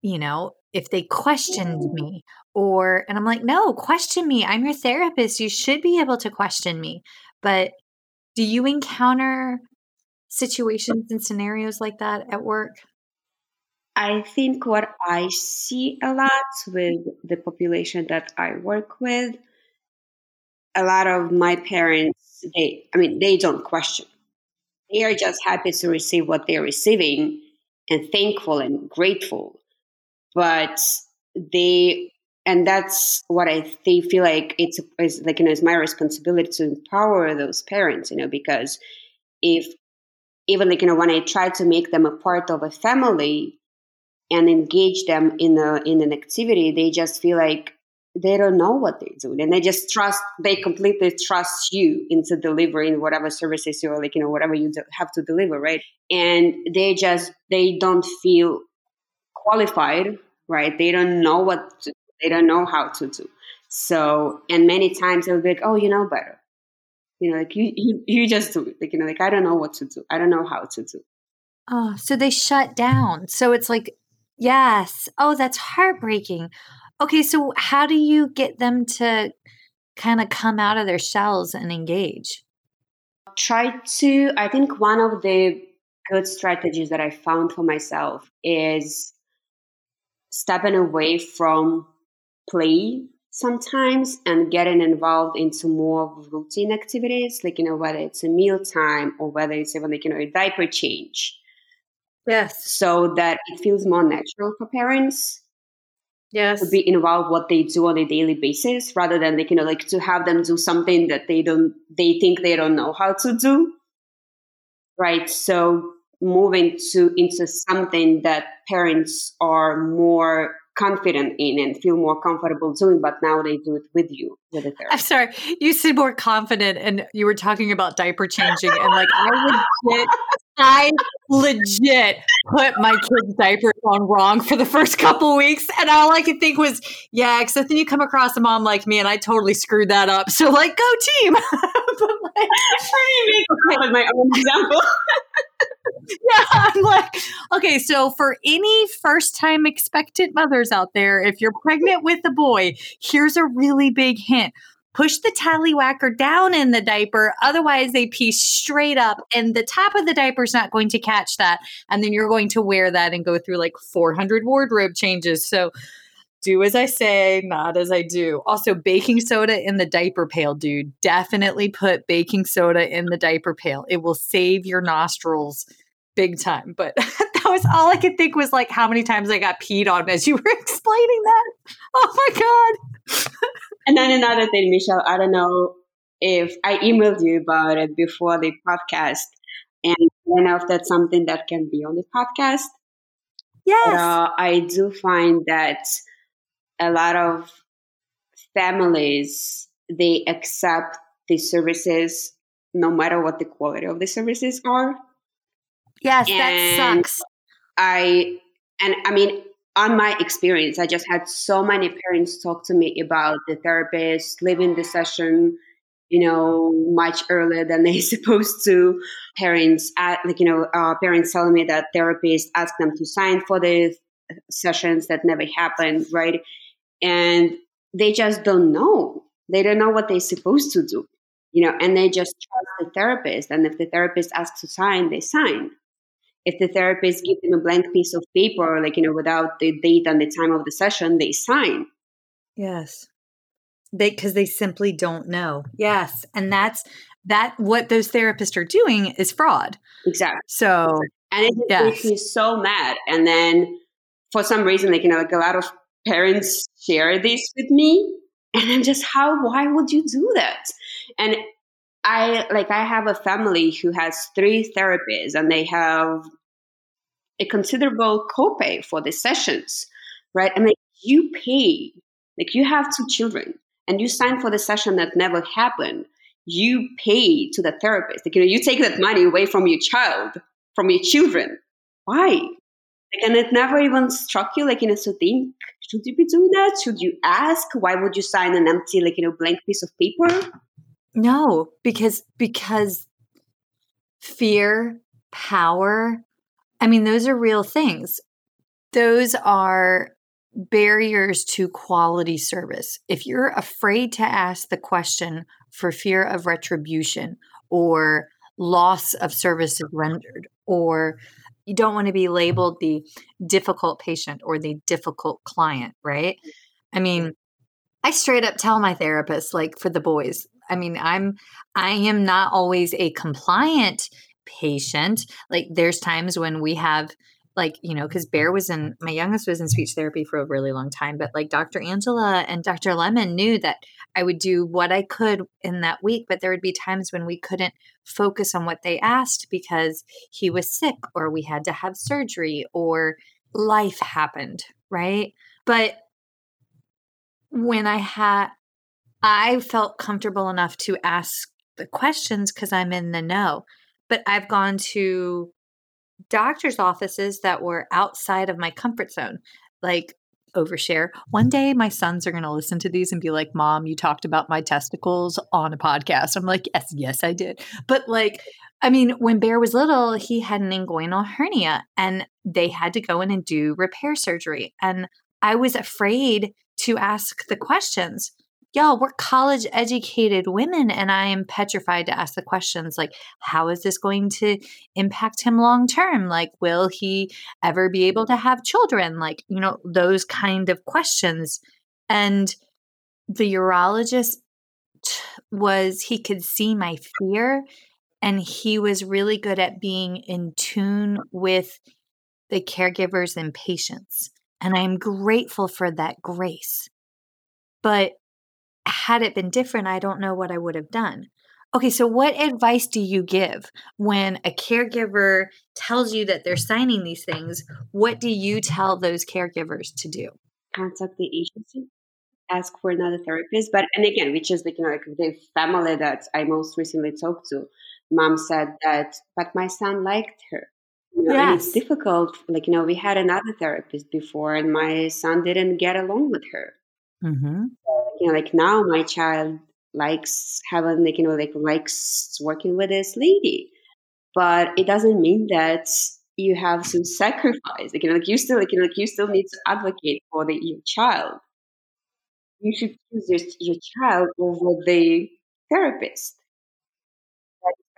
you know, if they questioned me or and I'm like, "No, question me. I'm your therapist. You should be able to question me." But do you encounter situations and scenarios like that at work? I think what I see a lot with mm-hmm. the population that I work with, a lot of my parents, they, I mean, they don't question. They are just happy to receive what they're receiving and thankful and grateful but they and that's what I they feel like it's, like you know it's my responsibility to empower those parents, you know, because if even like you know when I try to make them a part of a family and engage them in a in an activity, they just feel like they don't know what they're doing and they just trust they completely trust you into delivering whatever services you're like you know whatever you have to deliver right? And they just they don't feel qualified, right? They don't know what to, they don't know how to do. So, and many times they'll be like, "Oh, you know better." You know, like you, you, you just do it. Like you know, like I don't know what to do. I don't know how to do. Oh, so they shut down. So it's like, yes. Oh, that's heartbreaking. Okay, so how do you get them to kind of come out of their shells and engage? Try to. I think one of the good strategies that I found for myself is stepping away from play sometimes and getting involved into more routine activities, like, you know, whether it's a meal time or whether it's even like, you know, a diaper change. Yes. So that it feels more natural for parents. Yes. To be involved what they do on a daily basis rather than like, you know, like to have them do something that they don't they think they don't know how to do. Right. So moving to into something that parents are more confident in and feel more comfortable doing, but now they do it with you with a therapist. I'm sorry, you said more confident, and you were talking about diaper changing, and like I legit, I legit put my kid's diapers on wrong for the first couple weeks, and all I could think was, yeah, except then you come across a mom like me, and I totally screwed that up. So like, go team. but like, I make my own example. yeah, I'm like, okay, so for any first time expectant mothers out there, if you're pregnant with a boy, here's a really big hint. Push the tallywhacker down in the diaper. Otherwise, they pee straight up, and the top of the diaper is not going to catch that. And then you're going to wear that and go through like 400 wardrobe changes. So, do as I say, not as I do. Also, baking soda in the diaper pail, dude. Definitely put baking soda in the diaper pail. It will save your nostrils big time. But that was all I could think was like how many times I got peed on as you were explaining that. Oh my God. and then another thing, Michelle, I don't know if I emailed you about it before the podcast. And I don't know if that's something that can be on the podcast. Yes. But, uh, I do find that a lot of families they accept the services no matter what the quality of the services are Yes, and that sucks. I and I mean, on my experience, I just had so many parents talk to me about the therapist leaving the session, you know, much earlier than they supposed to. Parents, at, like you know, uh, parents telling me that therapists ask them to sign for the sessions that never happened, right? And they just don't know. They don't know what they're supposed to do, you know, and they just trust the therapist. And if the therapist asks to sign, they sign if the therapist gives them a blank piece of paper, like, you know, without the date and the time of the session, they sign. Yes. They, because they simply don't know. Yes. And that's, that what those therapists are doing is fraud. Exactly. So, and it yes. makes me so mad. And then for some reason, like, you know, like a lot of parents share this with me. And I'm just, how, why would you do that? And I like I have a family who has three therapists and they have a considerable copay for the sessions, right? And like you pay, like you have two children and you sign for the session that never happened. You pay to the therapist. Like, you know, you take that money away from your child, from your children. Why? Like, and it never even struck you, like, you know, so think, should you be doing that? Should you ask? Why would you sign an empty, like, you know, blank piece of paper? No, because because fear, power, I mean those are real things. Those are barriers to quality service. If you're afraid to ask the question for fear of retribution or loss of services rendered or you don't want to be labeled the difficult patient or the difficult client, right? I mean, I straight up tell my therapist, like for the boys, I mean, I'm I am not always a compliant patient. Like there's times when we have like you know because bear was in my youngest was in speech therapy for a really long time but like dr angela and dr lemon knew that i would do what i could in that week but there would be times when we couldn't focus on what they asked because he was sick or we had to have surgery or life happened right but when i had I felt comfortable enough to ask the questions because I'm in the know. But I've gone to doctor's offices that were outside of my comfort zone, like overshare. One day my sons are going to listen to these and be like, Mom, you talked about my testicles on a podcast. I'm like, Yes, yes, I did. But like, I mean, when Bear was little, he had an inguinal hernia and they had to go in and do repair surgery. And I was afraid to ask the questions y'all, we're college educated women, and I am petrified to ask the questions like, how is this going to impact him long term? Like, will he ever be able to have children? Like, you know, those kind of questions. And the urologist was, he could see my fear, and he was really good at being in tune with the caregivers and patients. And I'm grateful for that grace. But had it been different, I don't know what I would have done. Okay, so what advice do you give when a caregiver tells you that they're signing these things? What do you tell those caregivers to do? contact the agency, ask for another therapist. But and again, which is like you know like the family that I most recently talked to, mom said that, but my son liked her. You know, yes. It's difficult. Like you know, we had another therapist before, and my son didn't get along with her. Mm-hmm. you know, like now my child likes having like you know like likes working with this lady, but it doesn't mean that you have to sacrifice. Like, you know, like you still, like, you know, like you still need to advocate for the, your child. You should choose your, your child over the therapist.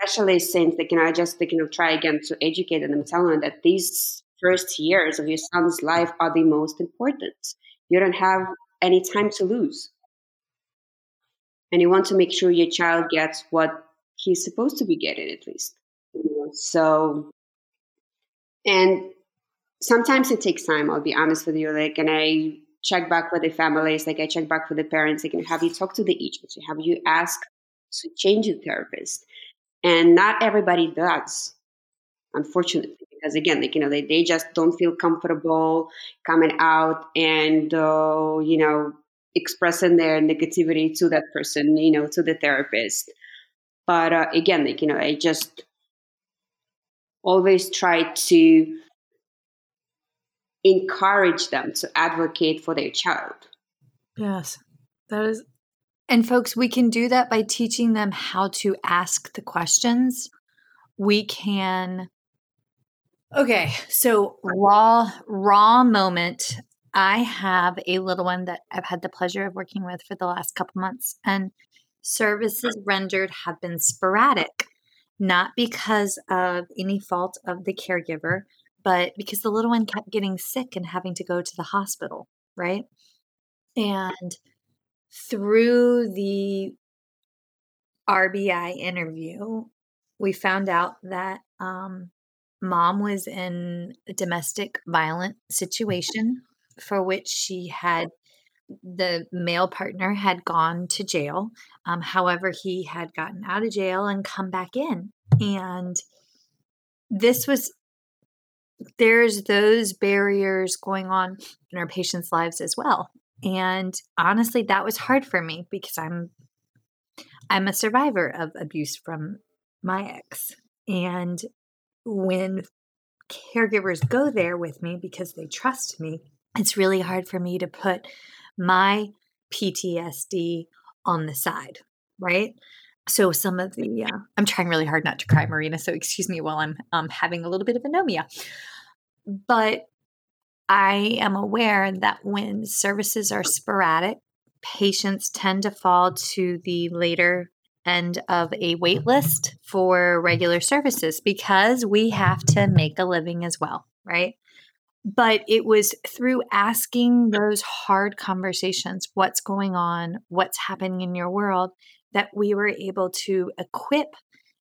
especially since, you know, I just, you know, try again to educate them, tell them that these first years of your son's life are the most important. You don't have any time to lose. And you want to make sure your child gets what he's supposed to be getting at least. So and sometimes it takes time, I'll be honest with you. Like, and I check back with the families, like I check back with the parents, like, can have you talked to the agency? Have you asked to change the therapist? And not everybody does, unfortunately, because again, like, you know, they, they just don't feel comfortable coming out and, uh, you know, expressing their negativity to that person, you know, to the therapist. But uh, again, like, you know, I just always try to encourage them to advocate for their child. Yes, that is. And folks, we can do that by teaching them how to ask the questions. We can. Okay, so raw, raw moment. I have a little one that I've had the pleasure of working with for the last couple months, and services rendered have been sporadic not because of any fault of the caregiver, but because the little one kept getting sick and having to go to the hospital, right? And through the RBI interview, we found out that um, mom was in a domestic violent situation for which she had the male partner had gone to jail. Um, however, he had gotten out of jail and come back in. And this was, there's those barriers going on in our patients' lives as well. And honestly, that was hard for me because I'm, I'm a survivor of abuse from my ex. And when caregivers go there with me because they trust me, it's really hard for me to put my PTSD on the side, right? So some of the uh, I'm trying really hard not to cry, Marina. So excuse me while I'm um, having a little bit of anomia. But I am aware that when services are sporadic, patients tend to fall to the later end of a wait mm-hmm. list for regular services because we have to make a living as well, right? but it was through asking those hard conversations what's going on what's happening in your world that we were able to equip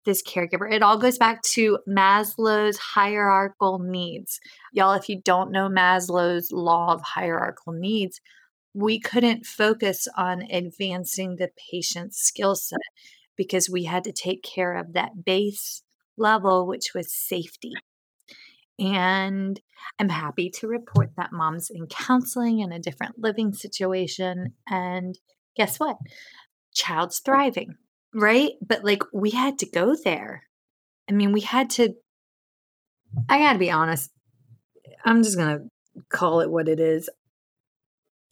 this caregiver. It all goes back to maslow's hierarchical needs. Y'all if you don't know maslow's law of hierarchical needs we couldn't focus on advancing the patient's skill set because we had to take care of that base level which was safety and I'm happy to report that mom's in counseling in a different living situation. And guess what? Child's thriving, right? But like we had to go there. I mean, we had to, I gotta be honest. I'm just gonna call it what it is.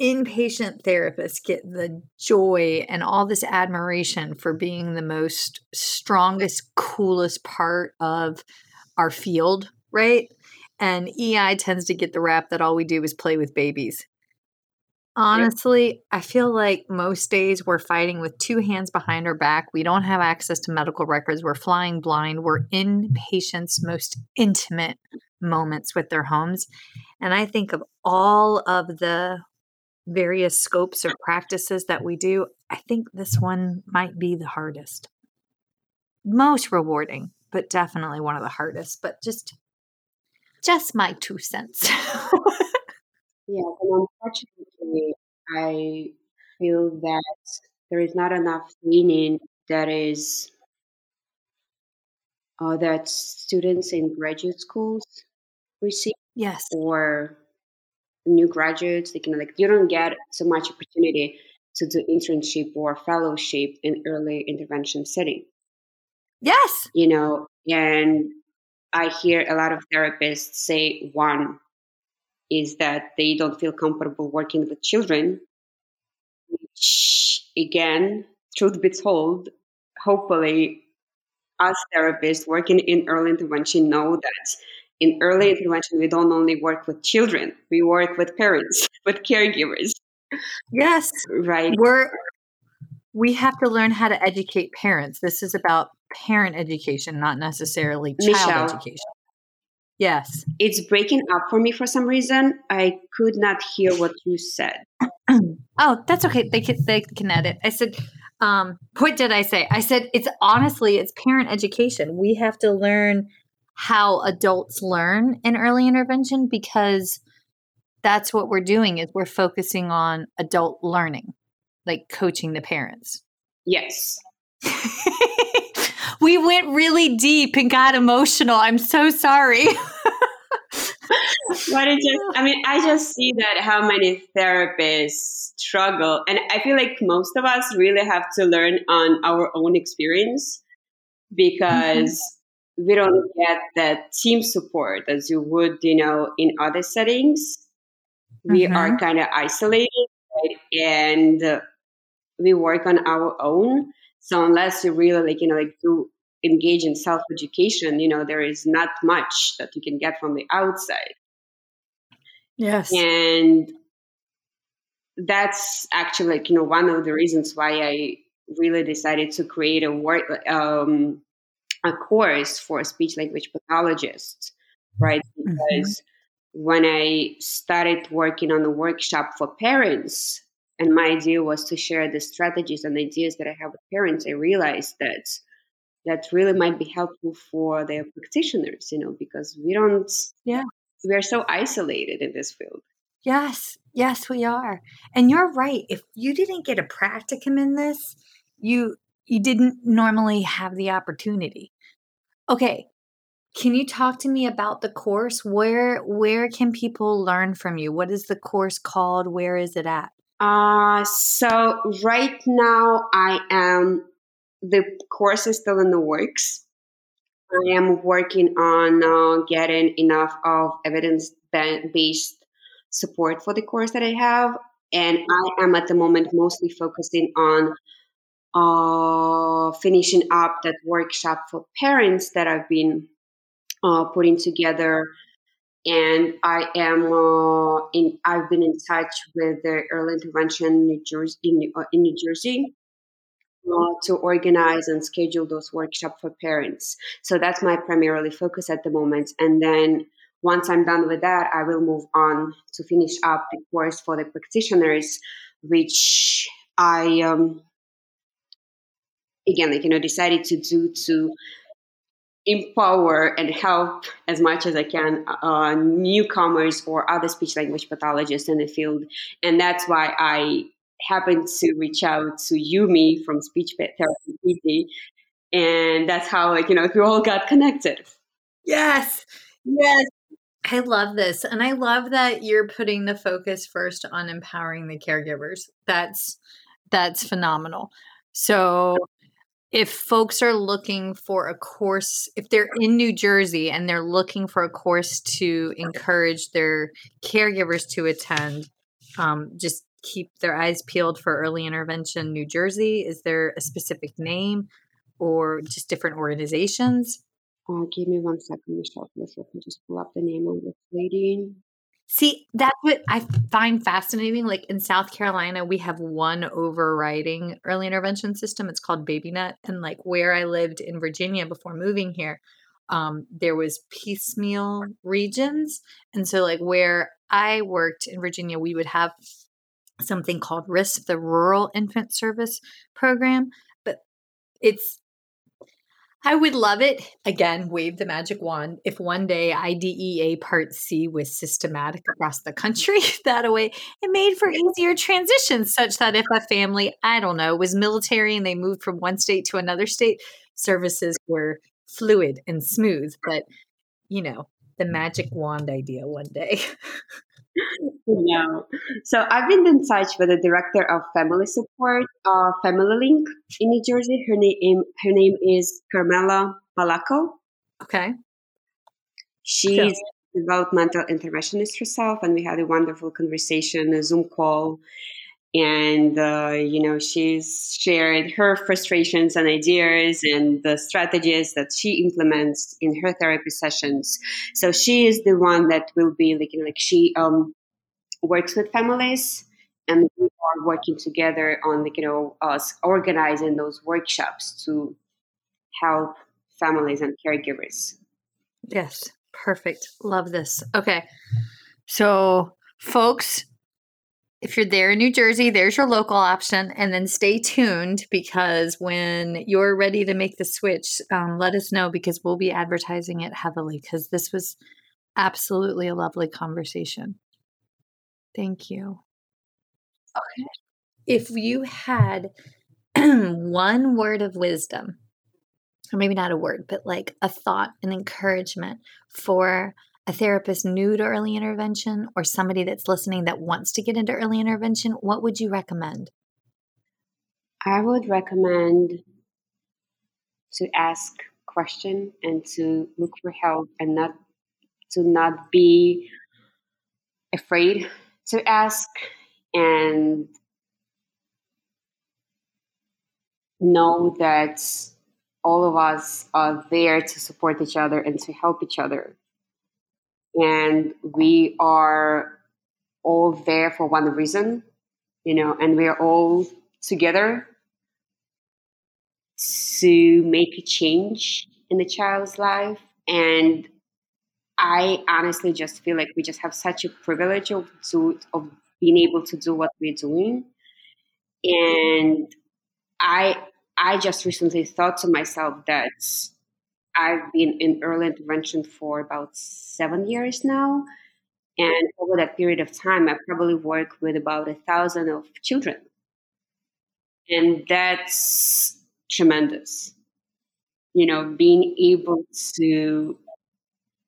Inpatient therapists get the joy and all this admiration for being the most strongest, coolest part of our field, right? And EI tends to get the rap that all we do is play with babies. Honestly, I feel like most days we're fighting with two hands behind our back. We don't have access to medical records. We're flying blind. We're in patients' most intimate moments with their homes. And I think of all of the various scopes or practices that we do, I think this one might be the hardest. Most rewarding, but definitely one of the hardest. But just just my two cents. yeah, and unfortunately, I feel that there is not enough training that is uh, that students in graduate schools receive. Yes. Or new graduates, they can like you don't get so much opportunity to do internship or fellowship in early intervention setting. Yes. You know, and I hear a lot of therapists say one is that they don't feel comfortable working with children, which again, truth be told, hopefully us therapists working in early intervention know that in early intervention we don't only work with children, we work with parents, with caregivers. Yes. Right. We're we have to learn how to educate parents. This is about parent education, not necessarily child Michelle. education. Yes. It's breaking up for me for some reason. I could not hear what you said. oh, that's okay. They can they can edit. I said, um, what did I say? I said it's honestly it's parent education. We have to learn how adults learn in early intervention because that's what we're doing is we're focusing on adult learning, like coaching the parents. Yes. we went really deep and got emotional. I'm so sorry. but it just i mean i just see that how many therapists struggle and i feel like most of us really have to learn on our own experience because mm-hmm. We don't get that team support as you would you know in other settings we mm-hmm. are kind of isolated right? and uh, we work on our own so unless you really like you know like do engage in self education you know there is not much that you can get from the outside Yes. And that's actually like, you know, one of the reasons why I really decided to create a work, um, a course for speech language pathologists, right? Mm-hmm. Because mm-hmm. when I started working on the workshop for parents, and my idea was to share the strategies and ideas that I have with parents, I realized that that really might be helpful for their practitioners, you know, because we don't yeah we are so isolated in this field. Yes, yes, we are. And you're right. If you didn't get a practicum in this, you you didn't normally have the opportunity. Okay. Can you talk to me about the course? Where where can people learn from you? What is the course called? Where is it at? Uh so right now I am the course is still in the works. I am working on uh, getting enough of evidence based support for the course that I have. And I am at the moment mostly focusing on uh, finishing up that workshop for parents that I've been uh, putting together. And I am uh, in. I've been in touch with the early intervention New Jersey in, uh, in New Jersey uh, to organize and schedule those workshops for parents. So that's my primarily focus at the moment. And then once I'm done with that, I will move on to finish up the course for the practitioners, which I um, again, like you know, decided to do to empower and help as much as I can uh, newcomers or other speech language pathologists in the field, and that's why I happened to reach out to Yumi from Speech Therapy PD, and that's how like you know we all got connected. Yes, yes. I love this. And I love that you're putting the focus first on empowering the caregivers. That's that's phenomenal. So if folks are looking for a course, if they're in New Jersey and they're looking for a course to encourage their caregivers to attend, um, just keep their eyes peeled for early intervention New Jersey? Is there a specific name or just different organizations? Uh, give me one second, Michelle. Let's I can just pull up the name of this lady. See, that's what I find fascinating. Like in South Carolina, we have one overriding early intervention system. It's called BabyNet. And like where I lived in Virginia before moving here, um, there was piecemeal regions. And so like where I worked in Virginia, we would have something called RISP, the Rural Infant Service Program. But it's, I would love it. Again, wave the magic wand. If one day IDEA Part C was systematic across the country that way, it made for easier transitions, such that if a family, I don't know, was military and they moved from one state to another state, services were fluid and smooth. But, you know, the magic wand idea one day. no. So I've been in touch with the director of family support, uh, Family Link in New Jersey. Her name her name is Carmela Malaco. Okay. She's so. developmental interventionist herself, and we had a wonderful conversation, a Zoom call. And, uh, you know, she's shared her frustrations and ideas and the strategies that she implements in her therapy sessions. So she is the one that will be like, you know, like she um, works with families and we are working together on like, you know, us organizing those workshops to help families and caregivers. Yes. Perfect. Love this. Okay. So, folks, if you're there in New Jersey, there's your local option. And then stay tuned because when you're ready to make the switch, um, let us know because we'll be advertising it heavily because this was absolutely a lovely conversation. Thank you. Okay. If you had one word of wisdom or maybe not a word, but like a thought, an encouragement for a therapist new to early intervention or somebody that's listening that wants to get into early intervention, what would you recommend? I would recommend to ask question and to look for help and not to not be afraid to ask and know that all of us are there to support each other and to help each other. And we are all there for one reason, you know, and we are all together to make a change in the child's life. And I honestly just feel like we just have such a privilege of, to, of being able to do what we're doing. And I I just recently thought to myself that I've been in early intervention for about seven years now. And over that period of time, I probably work with about a thousand of children. And that's tremendous. You know, being able to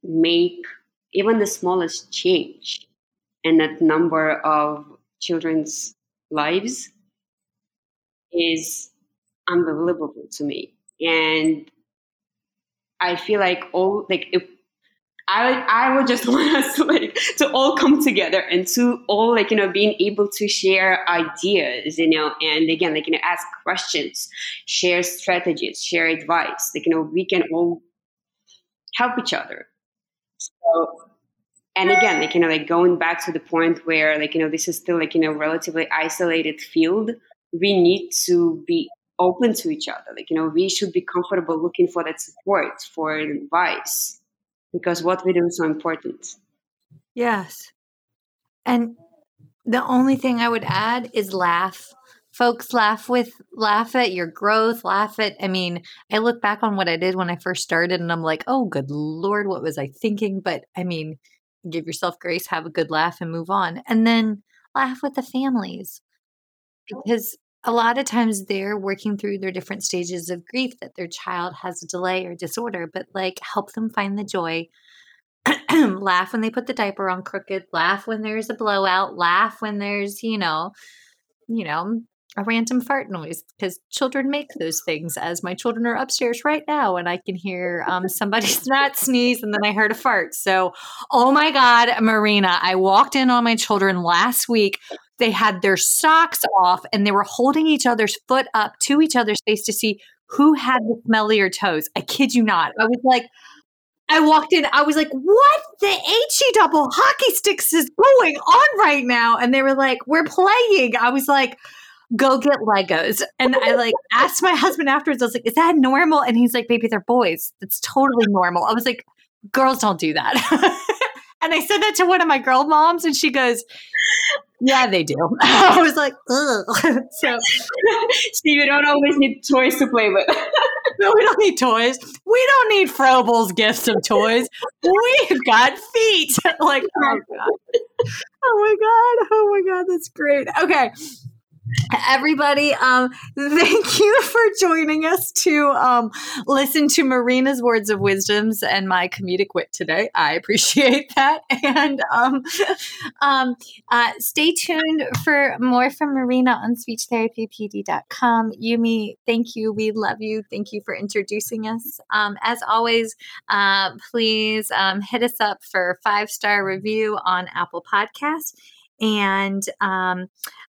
make even the smallest change in that number of children's lives is unbelievable to me. And I feel like all like if I I would just want us to like to all come together and to all like you know being able to share ideas, you know, and again like you know ask questions, share strategies, share advice. Like you know we can all help each other. So and again like you know like going back to the point where like you know this is still like you know relatively isolated field we need to be open to each other. Like, you know, we should be comfortable looking for that support, for advice, because what we do is so important. Yes. And the only thing I would add is laugh. Folks laugh with laugh at your growth, laugh at I mean, I look back on what I did when I first started and I'm like, "Oh, good lord, what was I thinking?" But I mean, give yourself grace, have a good laugh and move on. And then laugh with the families. Because a lot of times they're working through their different stages of grief that their child has a delay or disorder, but like help them find the joy. laugh when they put the diaper on crooked, laugh when there's a blowout, laugh when there's, you know, you know, a random fart noise because children make those things as my children are upstairs right now and I can hear um, somebody not sneeze and then I heard a fart. So, oh my God, Marina, I walked in on my children last week they had their socks off and they were holding each other's foot up to each other's face to see who had the smellier toes. I kid you not. I was like, I walked in, I was like, what the HE double hockey sticks is going on right now? And they were like, we're playing. I was like, go get Legos. And I like asked my husband afterwards, I was like, is that normal? And he's like, baby, they're boys. It's totally normal. I was like, girls don't do that. and I said that to one of my girl moms, and she goes, yeah, they do. I was like, ugh. so, Steve, you don't always need toys to play with. no, we don't need toys. We don't need Frobel's gifts of toys. We've got feet. like, oh god, oh my god, oh my god, that's great. Okay, everybody um thank you for joining us to um listen to marina's words of wisdoms and my comedic wit today. I appreciate that. And um um uh stay tuned for more from marina on speechtherapypd.com yumi thank you. We love you. Thank you for introducing us. Um as always uh please um hit us up for a five star review on apple podcast and um,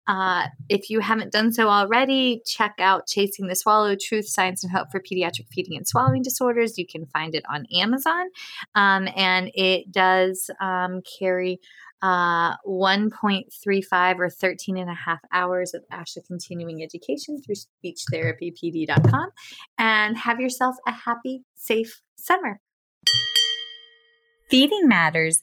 uh, if you haven't done so already, check out Chasing the Swallow Truth, Science, and Hope for Pediatric Feeding and Swallowing Disorders. You can find it on Amazon. Um, and it does um, carry uh, 1.35 or 13 and a half hours of ASHA continuing education through speechtherapypd.com. And have yourself a happy, safe summer. Feeding Matters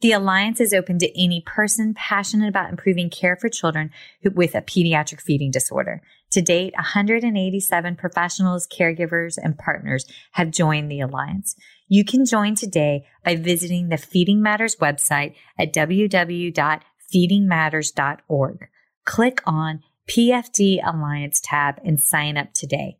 The Alliance is open to any person passionate about improving care for children with a pediatric feeding disorder. To date, 187 professionals, caregivers, and partners have joined the Alliance. You can join today by visiting the Feeding Matters website at www.feedingmatters.org. Click on PFD Alliance tab and sign up today.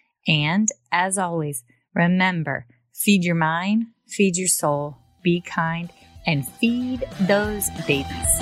And as always, remember feed your mind, feed your soul, be kind, and feed those babies.